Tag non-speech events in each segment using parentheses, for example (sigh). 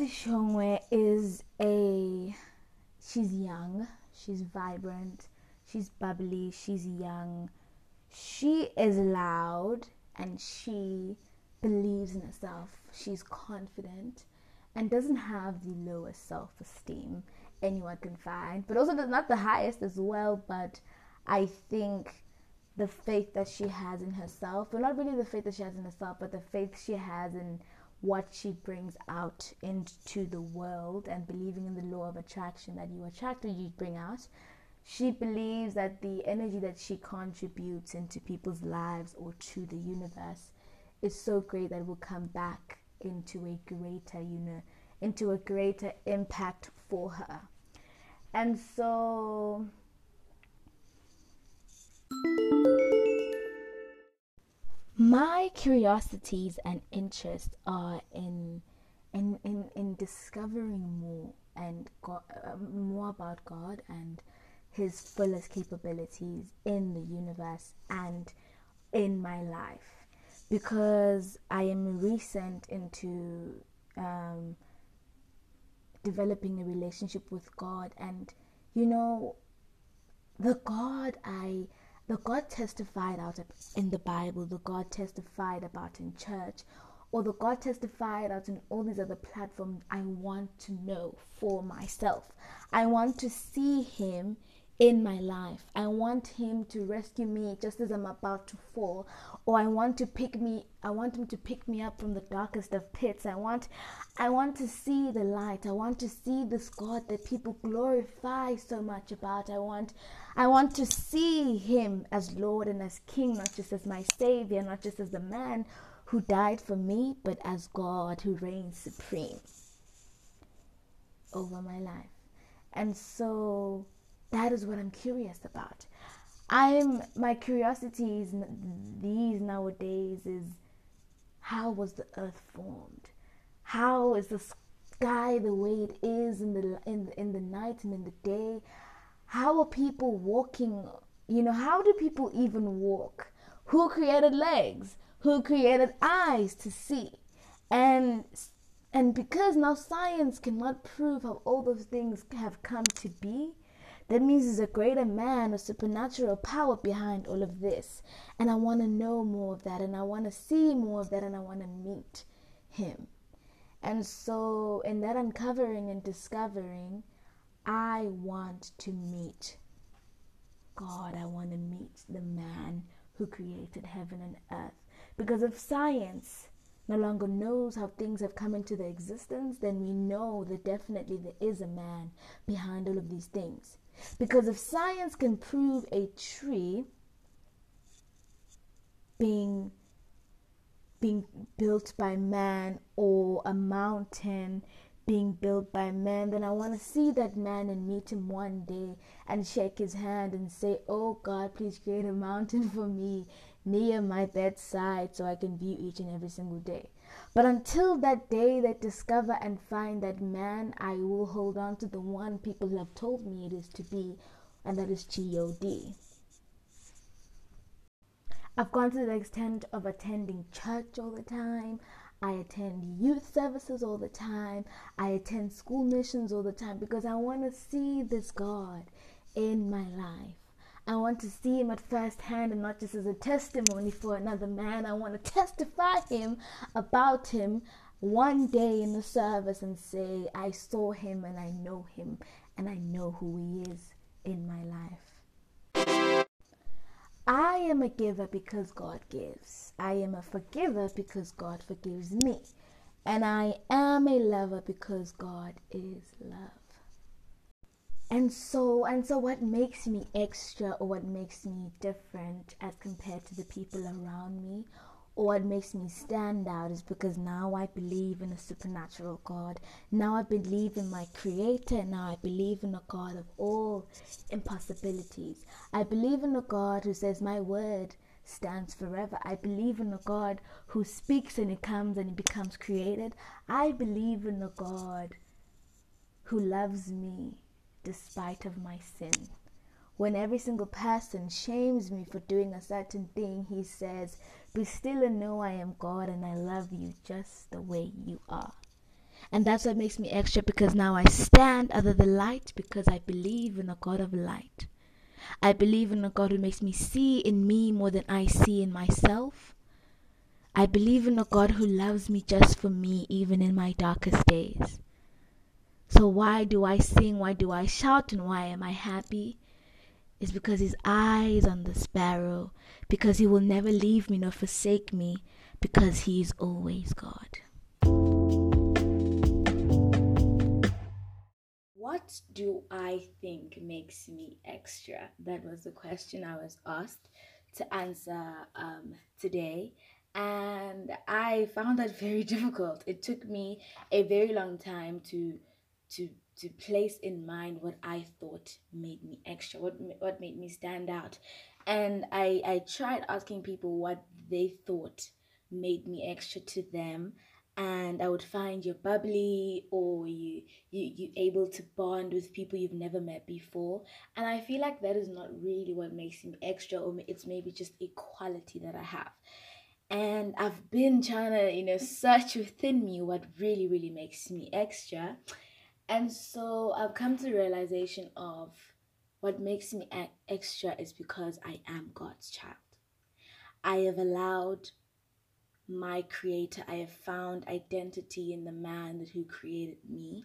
Ngozi Shongwe is a she's young, she's vibrant, she's bubbly, she's young. She is loud and she believes in herself. She's confident and doesn't have the lowest self-esteem anyone can find, but also not the highest as well, but I think the faith that she has in herself, well, not really the faith that she has in herself, but the faith she has in what she brings out into the world and believing in the law of attraction that you attract what you bring out. She believes that the energy that she contributes into people's lives or to the universe is so great that it will come back into a greater, you know, into a greater impact for her. And so my curiosities and interests are in in in, in discovering more and God, uh, more about God and his fullest capabilities in the universe and in my life. Because I am recent into um, developing a relationship with God and you know the God I the God testified out in the Bible, the God testified about in church, or the God testified out in all these other platforms, I want to know for myself. I want to see Him in my life. I want him to rescue me just as I'm about to fall or I want to pick me I want him to pick me up from the darkest of pits. I want I want to see the light. I want to see this God that people glorify so much about. I want I want to see him as Lord and as King, not just as my savior, not just as the man who died for me, but as God who reigns supreme over my life. And so that is what I'm curious about. I'm my curiosity is these nowadays is how was the earth formed? How is the sky the way it is in the in in the night and in the day? How are people walking? You know, how do people even walk? Who created legs? Who created eyes to see? And and because now science cannot prove how all those things have come to be, that means there's a greater man, a supernatural power behind all of this. And I want to know more of that, and I want to see more of that, and I want to meet him. And so, in that uncovering and discovering, I want to meet God. I want to meet the man who created heaven and earth. Because if science no longer knows how things have come into their existence, then we know that definitely there is a man behind all of these things. Because if science can prove a tree being being built by man or a mountain being built by man, then I want to see that man and meet him one day and shake his hand and say, Oh God, please create a mountain for me near my bedside so I can view each and every single day. But until that day that discover and find that man, I will hold on to the one people have told me it is to be, and that is God. I've gone to the extent of attending church all the time. I attend youth services all the time. I attend school missions all the time because I want to see this God in my life. I want to see him at first hand and not just as a testimony for another man. I want to testify him about him one day in the service and say, I saw him and I know him and I know who he is in my life. I am a giver because God gives. I am a forgiver because God forgives me. And I am a lover because God is love and so and so what makes me extra or what makes me different as compared to the people around me or what makes me stand out is because now I believe in a supernatural God. Now I believe in my creator. Now I believe in a God of all impossibilities. I believe in a God who says, My word stands forever. I believe in a God who speaks and it comes and it becomes created. I believe in a God who loves me despite of my sin. When every single person shames me for doing a certain thing, he says, Be still and know I am God and I love you just the way you are. And that's what makes me extra because now I stand under the light because I believe in a God of light. I believe in a God who makes me see in me more than I see in myself. I believe in a God who loves me just for me, even in my darkest days. So, why do I sing? Why do I shout? And why am I happy? It's because his eye is on the sparrow, because he will never leave me nor forsake me, because he is always God. What do I think makes me extra? That was the question I was asked to answer um, today. And I found that very (laughs) difficult. It took me a very long time to to to place in mind what I thought made me extra, what what made me stand out, and I I tried asking people what they thought made me extra to them, and I would find you're bubbly or you you you able to bond with people you've never met before, and I feel like that is not really what makes me extra, or it's maybe just a quality that I have. And I've been trying to, you know, search within me what really, really makes me extra and so I've come to the realization of what makes me extra is because I am God's child. I have allowed my creator, I have found identity in the man that who created me,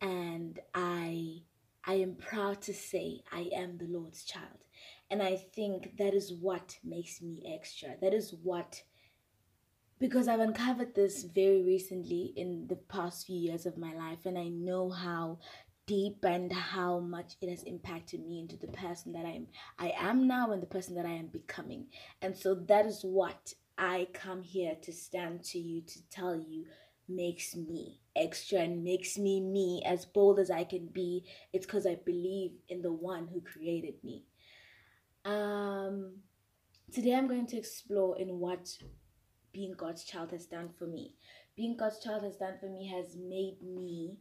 and I I am proud to say I am the Lord's child. And I think that is what makes me extra. That is what because I've uncovered this very recently in the past few years of my life, and I know how deep and how much it has impacted me into the person that I am I am now and the person that I am becoming. And so that is what I come here to stand to you to tell you makes me extra and makes me me as bold as I can be. It's because I believe in the one who created me. Um today I'm going to explore in what being God's child has done for me. Being God's child has done for me has made me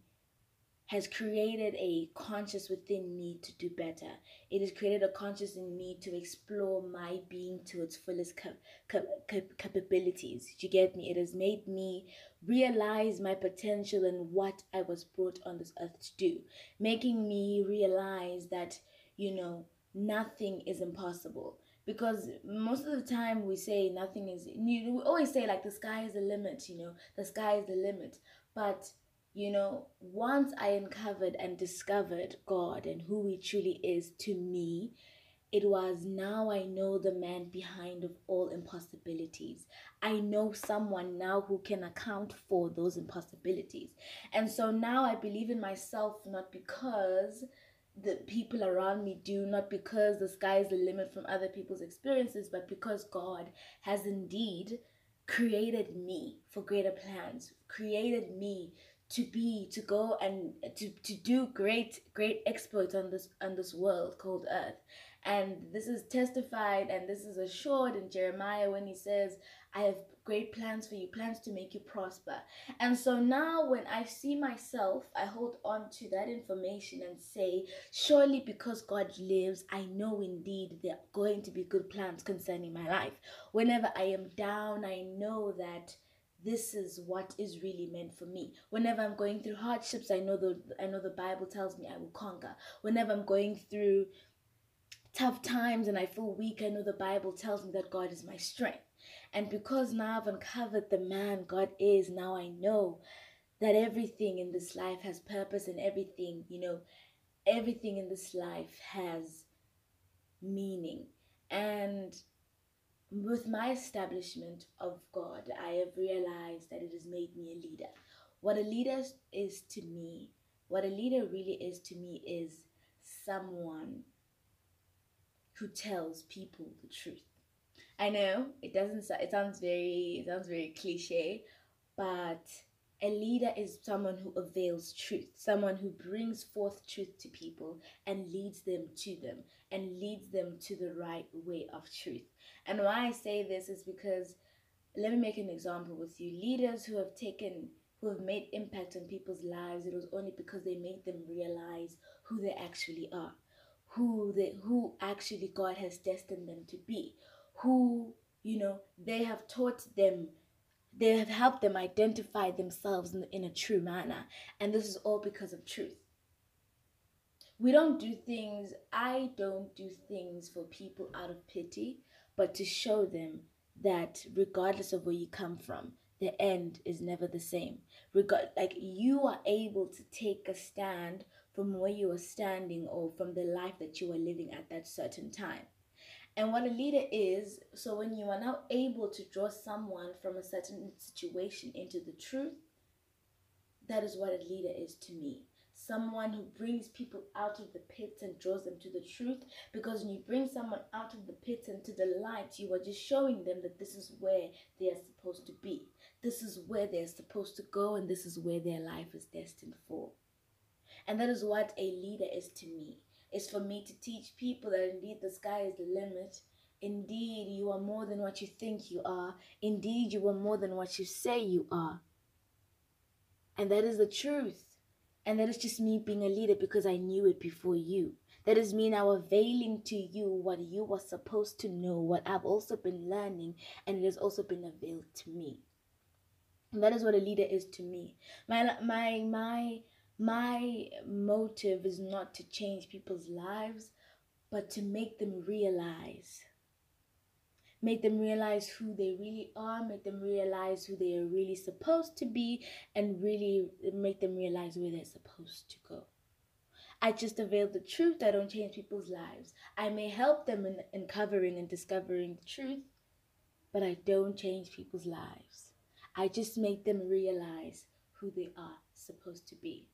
has created a conscious within me to do better. It has created a conscious in me to explore my being to its fullest cap- cap- cap- capabilities. Do you get me? It has made me realize my potential and what I was brought on this earth to do, making me realize that, you know, nothing is impossible because most of the time we say nothing is you we always say like the sky is the limit you know the sky is the limit. But you know once i uncovered and discovered god and who he truly is to me it was now i know the man behind of all impossibilities. I know someone now who can account for those impossibilities. And so now i believe in myself not because the people around me do, not because the sky is the limit from other people's experiences, but because God has indeed created me for greater plans, created me to be to go and to, to do great great exploits on this on this world called earth and this is testified and this is assured in jeremiah when he says i have great plans for you, plans to make you prosper. And so now when I see myself, I hold on to that information and say, surely because God lives, I know indeed there are going to be good plans concerning my life. Whenever I am down, I know that this is what is really meant for me. Whenever I'm going through hardships, I know the I know the Bible tells me I will conquer. Whenever I'm going through tough times and I feel weak, I know the Bible tells me that God is my strength. And because now I've uncovered the man God is, now I know that everything in this life has purpose and everything, you know, everything in this life has meaning. And with my establishment of God, I have realized that it has made me a leader. What a leader is to me, what a leader really is to me is someone who tells people the truth. I know it doesn't. It sounds very. It sounds very cliche, but a leader is someone who avails truth, someone who brings forth truth to people and leads them to them and leads them to the right way of truth. And why I say this is because let me make an example with you. Leaders who have taken who have made impact on people's lives, it was only because they made them realize who they actually are, who they who actually God has destined them to be, who, you know, they have taught them They have helped them identify themselves in, in a true manner. And this is all because of truth. We don't do things, I don't do things for people out of pity, but to show them that regardless of where you come from, the end is never the same. Regard like you are able to take a stand from where you are standing or from the life that you are living at that certain time. And what a leader is, so when you are now able to draw someone from a certain situation into the truth, that is what a leader is to me. Someone who brings people out of the pits and draws them to the truth. Because when you bring someone out of the pits and to the light, you are just showing them that this is where they are supposed to be. This is where they're supposed to go, and this is where their life is destined for. And that is what a leader is to me It's for me to teach people that indeed the sky is the limit. Indeed, you are more than what you think you are. Indeed, you are more than what you say you are. And that is the truth. And that is just me being a leader because I knew it before you. That is me now availing to you what you were supposed to know, what I've also been learning, and it has also been availed to me. And that is what a leader is to me. My my my my motive is not to change people's lives, but to make them realize. Make them realize who they really are, make them realize who they are really supposed to be, and really make them realize where they're supposed to go. I just avail the truth. I don't change people's lives. I may help them in uncovering and discovering the truth, but I don't change people's lives. I just make them realize who they are supposed to be.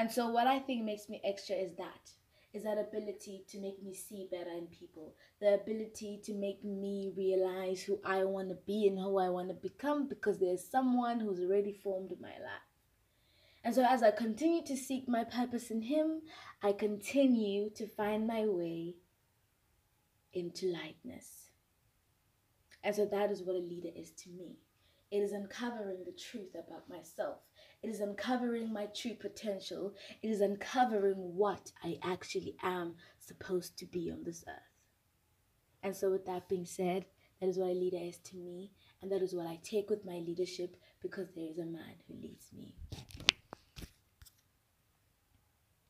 And so what I think makes me extra is that is that ability to make me see better in people, the ability to make me realize who I want to be and who I want to become because there's someone who's already formed my life. And so as I continue to seek my purpose in Him, I continue to find my way into lightness. And so that is what a leader is to me. It is uncovering the truth about myself. It is uncovering my true potential. It is uncovering what I actually am supposed to be on this earth. And so, with that being said, that is what a leader is to me, and that is what I take with my leadership because there is a man who leads me.